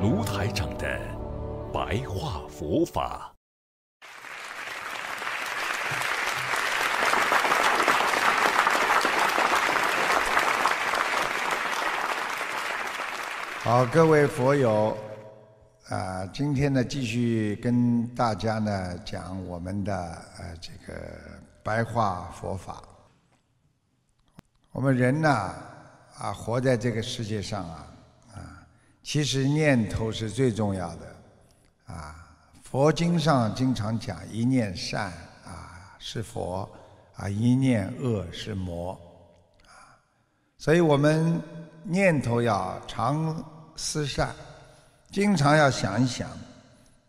卢台长的白话佛法。好，各位佛友，啊，今天呢，继续跟大家呢讲我们的呃这个白话佛法。我们人呢，啊，活在这个世界上，啊，其实念头是最重要的，啊，佛经上经常讲一念善啊是佛，啊一念恶是魔，啊，所以我们念头要常思善，经常要想一想，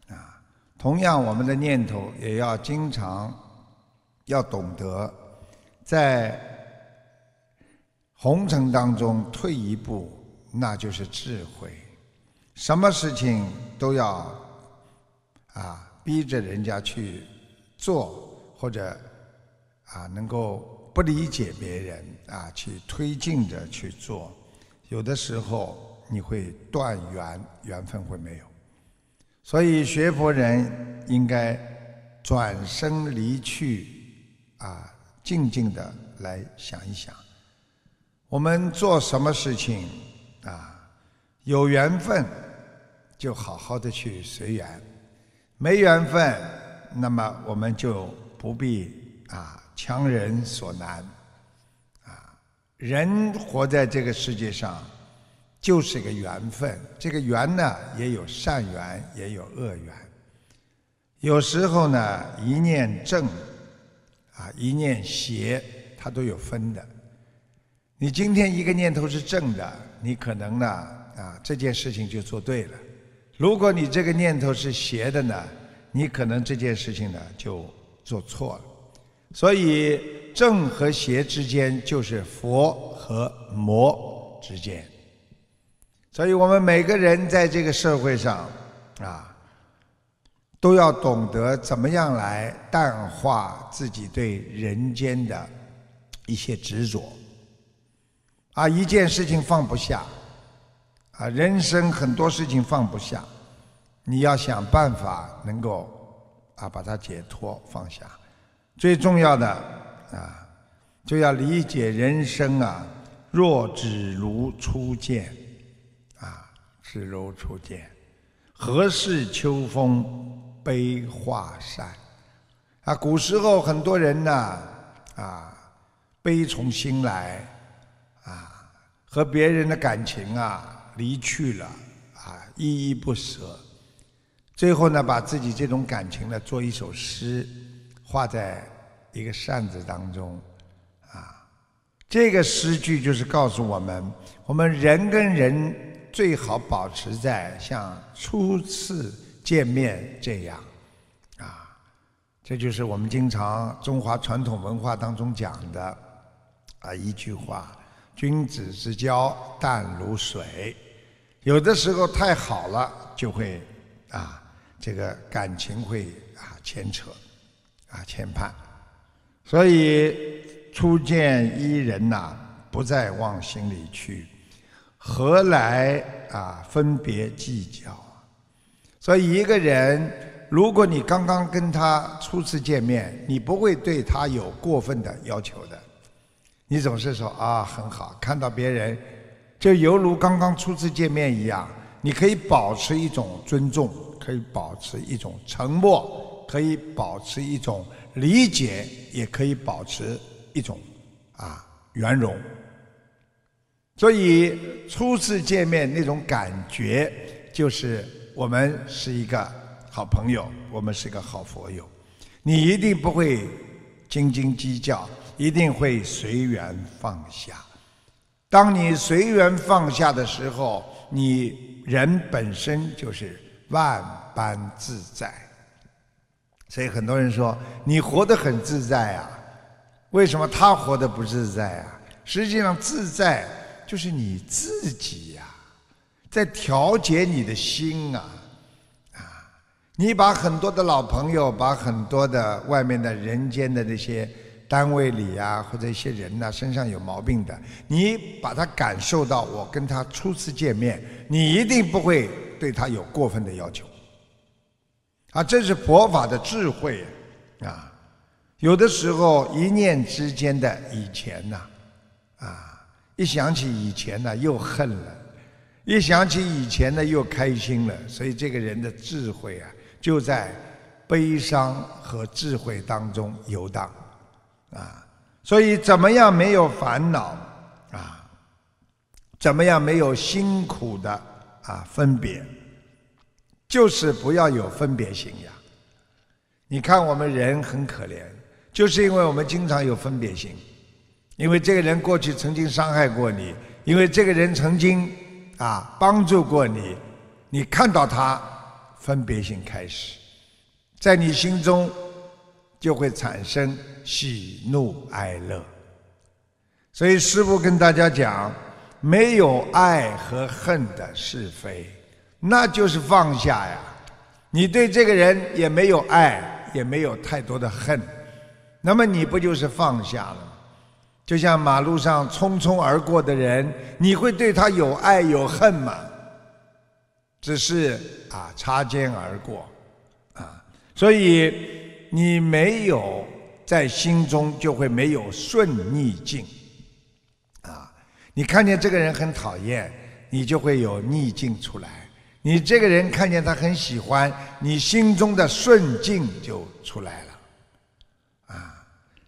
啊，同样我们的念头也要经常要懂得在红尘当中退一步，那就是智慧。什么事情都要啊逼着人家去做，或者啊能够不理解别人啊去推进着去做，有的时候你会断缘，缘分会没有。所以学佛人应该转身离去，啊，静静的来想一想，我们做什么事情，有缘分就好好的去随缘，没缘分，那么我们就不必啊强人所难，啊，人活在这个世界上就是个缘分，这个缘呢也有善缘，也有恶缘，有时候呢一念正，啊一念邪，它都有分的。你今天一个念头是正的，你可能呢啊这件事情就做对了；如果你这个念头是邪的呢，你可能这件事情呢就做错了。所以正和邪之间就是佛和魔之间。所以我们每个人在这个社会上啊，都要懂得怎么样来淡化自己对人间的一些执着。啊，一件事情放不下，啊，人生很多事情放不下，你要想办法能够啊把它解脱放下。最重要的啊，就要理解人生啊，若只如初见，啊，只如初见，何事秋风悲画扇？啊，古时候很多人呢，啊，悲从心来。啊，和别人的感情啊离去了，啊依依不舍，最后呢，把自己这种感情呢做一首诗，画在一个扇子当中，啊，这个诗句就是告诉我们，我们人跟人最好保持在像初次见面这样，啊，这就是我们经常中华传统文化当中讲的啊一句话。君子之交淡如水，有的时候太好了，就会啊，这个感情会啊牵扯，啊牵绊。所以初见一人呐，不再往心里去，何来啊分别计较？所以一个人，如果你刚刚跟他初次见面，你不会对他有过分的要求的。你总是说啊很好，看到别人，就犹如刚刚初次见面一样。你可以保持一种尊重，可以保持一种沉默，可以保持一种理解，也可以保持一种啊圆融。所以初次见面那种感觉，就是我们是一个好朋友，我们是个好佛友。你一定不会斤斤计较。一定会随缘放下。当你随缘放下的时候，你人本身就是万般自在。所以很多人说你活得很自在啊，为什么他活得不自在啊？实际上自在就是你自己呀，在调节你的心啊，啊，你把很多的老朋友，把很多的外面的人间的那些单位里啊，或者一些人呐身上有毛病的，你把他感受到我跟他初次见面，你一定不会对他有过分的要求。啊，这是佛法的智慧啊！有的时候一念之间的以前呐，啊，一想起以前呢又恨了，一想起以前呢又开心了，所以这个人的智慧啊，就在悲伤和智慧当中游荡啊。所以怎么样没有烦恼啊？怎么样没有辛苦的啊分别？就是不要有分别心呀！你看我们人很可怜，就是因为我们经常有分别心，因为这个人过去曾经伤害过你，因为这个人曾经啊帮助过你，你看到他分别心开始，在你心中就会产生喜怒哀乐。所以师父跟大家讲，没有爱和恨的是非。那就是放下呀！你对这个人也没有爱，也没有太多的恨，那么你不就是放下了？就像马路上匆匆而过的人，你会对他有爱有恨吗？只是啊，擦肩而过啊，所以你没有在心中就会没有顺逆境啊。你看见这个人很讨厌，你就会有逆境出来。你这个人看见他很喜欢，你心中的顺境就出来了，啊，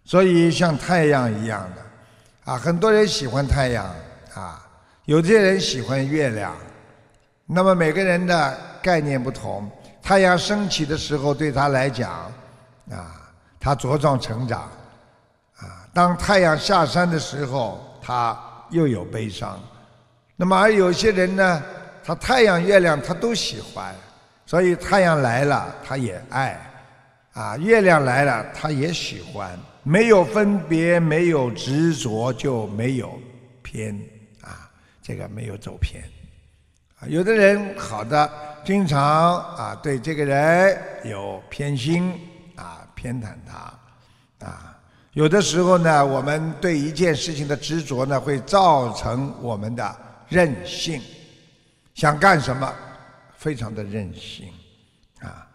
所以像太阳一样的，啊，很多人喜欢太阳，啊，有些人喜欢月亮，那么每个人的概念不同。太阳升起的时候对他来讲，啊，他茁壮成长，啊，当太阳下山的时候，他又有悲伤。那么而有些人呢？他太阳、月亮他都喜欢，所以太阳来了他也爱，啊，月亮来了他也喜欢，没有分别，没有执着，就没有偏啊，这个没有走偏。啊，有的人好的，经常啊对这个人有偏心，偏袒他，啊，有的时候呢，我们对一件事情的执着呢，会造成我们的任性。想干什么，非常的任性，啊，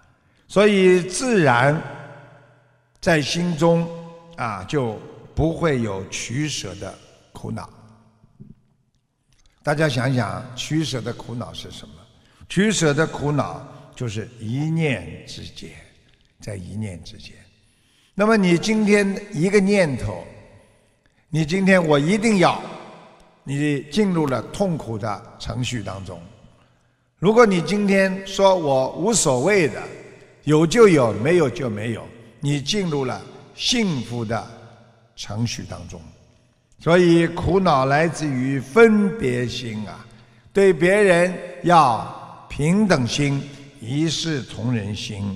所以自然在心中啊就不会有取舍的苦恼。大家想想，取舍的苦恼是什么？取舍的苦恼就是一念之间，在一念之间。那么你今天一个念头，你今天我一定要。你进入了痛苦的程序当中。如果你今天说我无所谓的，有就有，没有就没有，你进入了幸福的程序当中。所以苦恼来自于分别心啊，对别人要平等心，一视同仁心。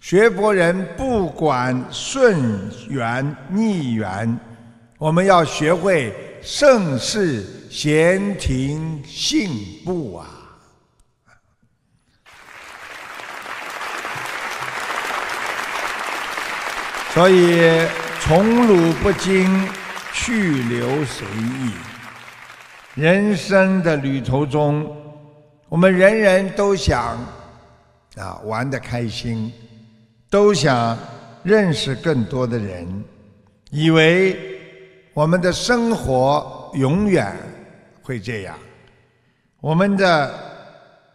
学佛人不管顺缘逆缘，我们要学会。盛世闲庭信步啊！所以宠辱不惊，去留随意。人生的旅途中，我们人人都想啊玩得开心，都想认识更多的人，以为。我们的生活永远会这样，我们的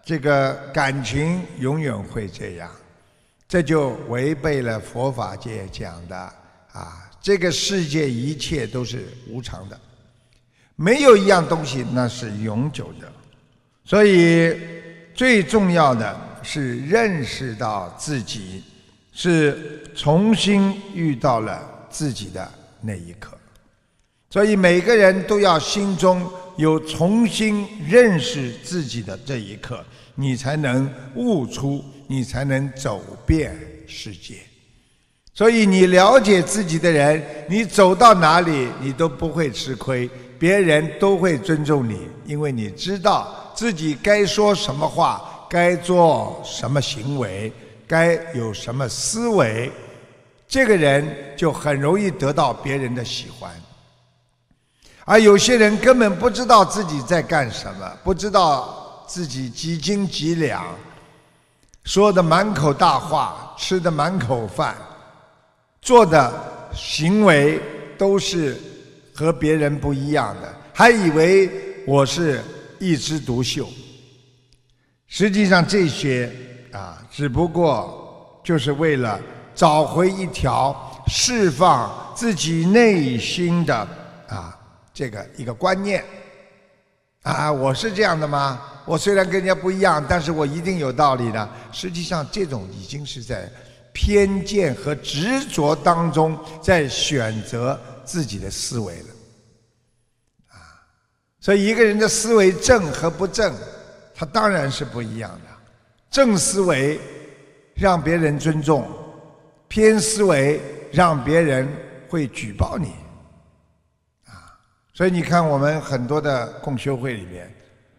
这个感情永远会这样，这就违背了佛法界讲的啊，这个世界一切都是无常的，没有一样东西那是永久的，所以最重要的是认识到自己是重新遇到了自己的那一刻。所以每个人都要心中有重新认识自己的这一刻，你才能悟出，你才能走遍世界。所以你了解自己的人，你走到哪里你都不会吃亏，别人都会尊重你，因为你知道自己该说什么话，该做什么行为，该有什么思维，这个人就很容易得到别人的喜欢。而有些人根本不知道自己在干什么，不知道自己几斤几两，说的满口大话，吃的满口饭。做的行为都是和别人不一样的，还以为我是一枝独秀。实际上这些啊，只不过就是为了找回一条释放自己内心的啊这个一个观念。啊，我是这样的吗？我虽然跟人家不一样，但是我一定有道理的。实际上，这种已经是在。偏见和执着当中，在选择自己的思维了，啊，所以一个人的思维正和不正，他当然是不一样的。正思维让别人尊重，偏思维让别人会举报你，啊，所以你看我们很多的共修会里面，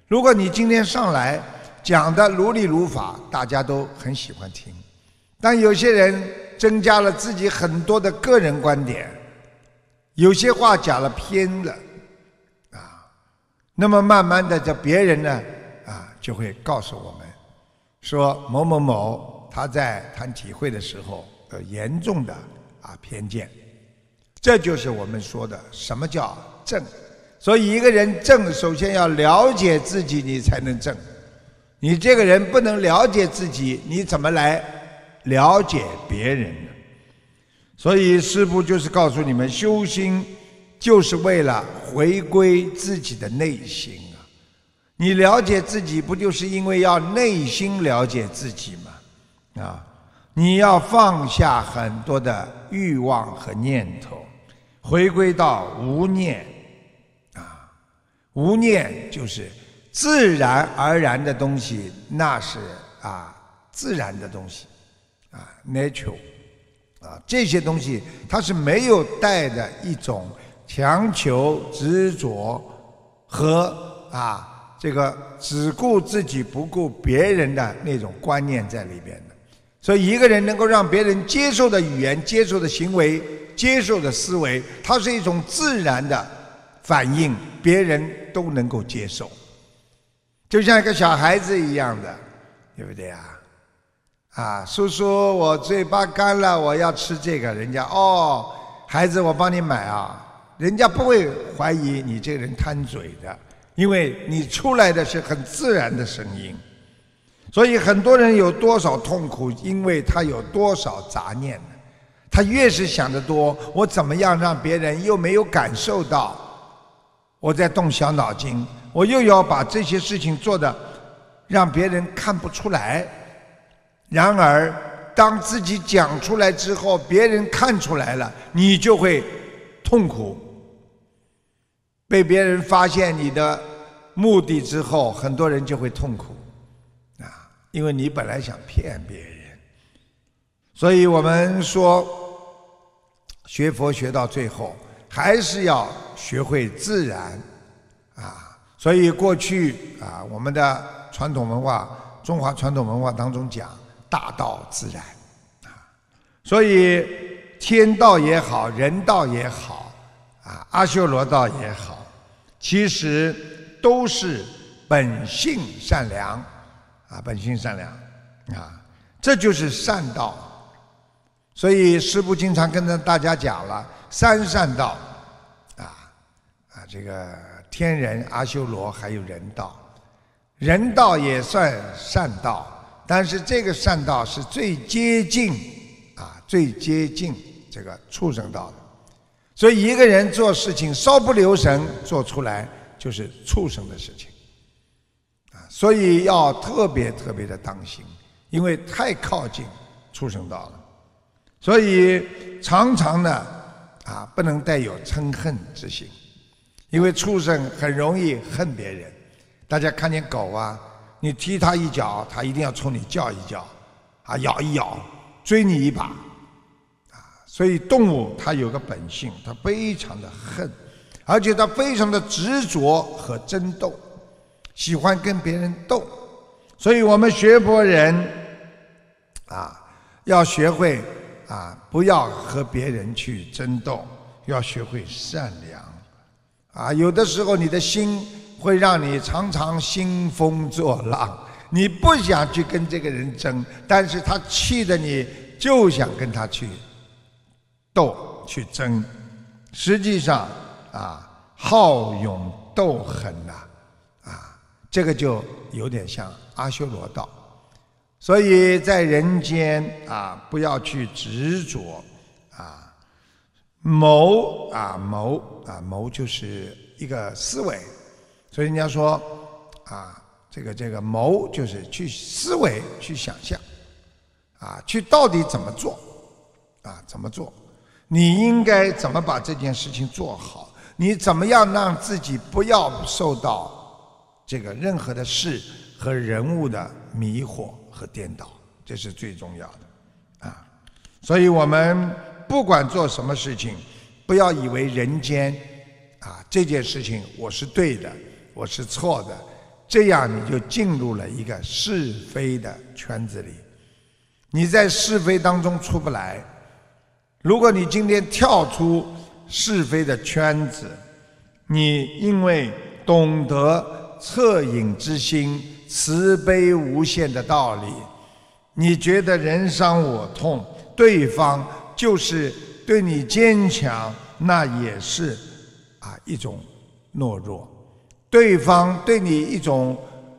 如果你今天上来讲的如理如法，大家都很喜欢听。但有些人增加了自己很多的个人观点，有些话讲了偏了，啊，那么慢慢的，这别人呢，啊，就会告诉我们，说某某某他在谈体会的时候有严重的啊偏见，这就是我们说的什么叫正。所以一个人正，首先要了解自己，你才能正。你这个人不能了解自己，你怎么来？了解别人呢，所以师父就是告诉你们，修心就是为了回归自己的内心！你了解自己，不就是因为要内心了解自己吗？啊，你要放下很多的欲望和念头，回归到无念啊！无念就是自然而然的东西，那是啊自然的东西。啊，natural，啊，这些东西它是没有带的一种强求、执着和啊这个只顾自己不顾别人的那种观念在里边的。所以，一个人能够让别人接受的语言、接受的行为、接受的思维，它是一种自然的反应，别人都能够接受，就像一个小孩子一样的，对不对啊？啊，叔叔，我嘴巴干了，我要吃这个。人家哦，孩子，我帮你买啊。人家不会怀疑你这个人贪嘴的，因为你出来的是很自然的声音。所以很多人有多少痛苦，因为他有多少杂念呢？他越是想得多，我怎么样让别人又没有感受到我在动小脑筋，我又要把这些事情做的让别人看不出来。然而，当自己讲出来之后，别人看出来了，你就会痛苦。被别人发现你的目的之后，很多人就会痛苦啊，因为你本来想骗别人。所以我们说，学佛学到最后，还是要学会自然啊。所以过去啊，我们的传统文化，中华传统文化当中讲。大道自然，啊，所以天道也好，人道也好，阿修罗道也好，其实都是本性善良，啊，本性善良，啊，这就是善道。所以师父经常跟着大家讲了三善道，啊，啊，这个天人、阿修罗还有人道，人道也算善道。但是这个善道是最接近啊，最接近这个畜生道的。所以一个人做事情稍不留神做出来就是畜生的事情，啊，所以要特别特别的当心，因为太靠近畜生道了。所以常常呢，啊，不能带有嗔恨之心，因为畜生很容易恨别人。大家看见狗啊，你踢它一脚，它一定要冲你叫一叫，啊，咬一咬，追你一把，所以动物它有个本性，它非常的恨，而且它非常的执着和争斗，喜欢跟别人斗。所以我们学佛人，啊，要学会啊，不要和别人去争斗，要学会善良，啊，有的时候你的心会让你常常兴风作浪，你不想去跟这个人争，但是他气得你就想跟他去斗去争，实际上啊，好勇斗狠呐，啊，这个就有点像。阿修罗道，所以在人间啊，不要去执着啊，谋啊谋啊谋就是一个思维，所以人家说啊，这个这个谋就是去思维去想象啊，去到底怎么做啊怎么做，你应该怎么把这件事情做好，你怎么样让自己不要受到这个任何的事。和人物的迷惑和颠倒，这是最重要的啊！所以我们不管做什么事情，不要以为人间啊这件事情我是对的，我是错的，这样你就进入了一个是非的圈子里，你在是非当中出不来。如果你今天跳出是非的圈子，你因为懂得恻隐之心。慈悲无限的道理，你觉得人伤我痛，对方就是对你坚强，那也是啊一种懦弱；对方对你一种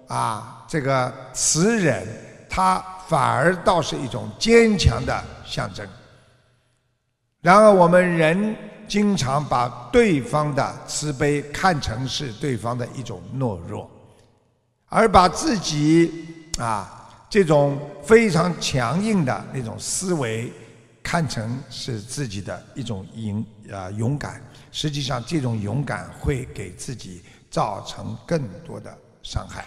啊这个慈忍，他反而倒是一种坚强的象征。然而我们人经常把对方的慈悲看成是对方的一种懦弱。而把自己啊这种非常强硬的那种思维看成是自己的一种勇啊勇敢，实际上这种勇敢会给自己造成更多的伤害。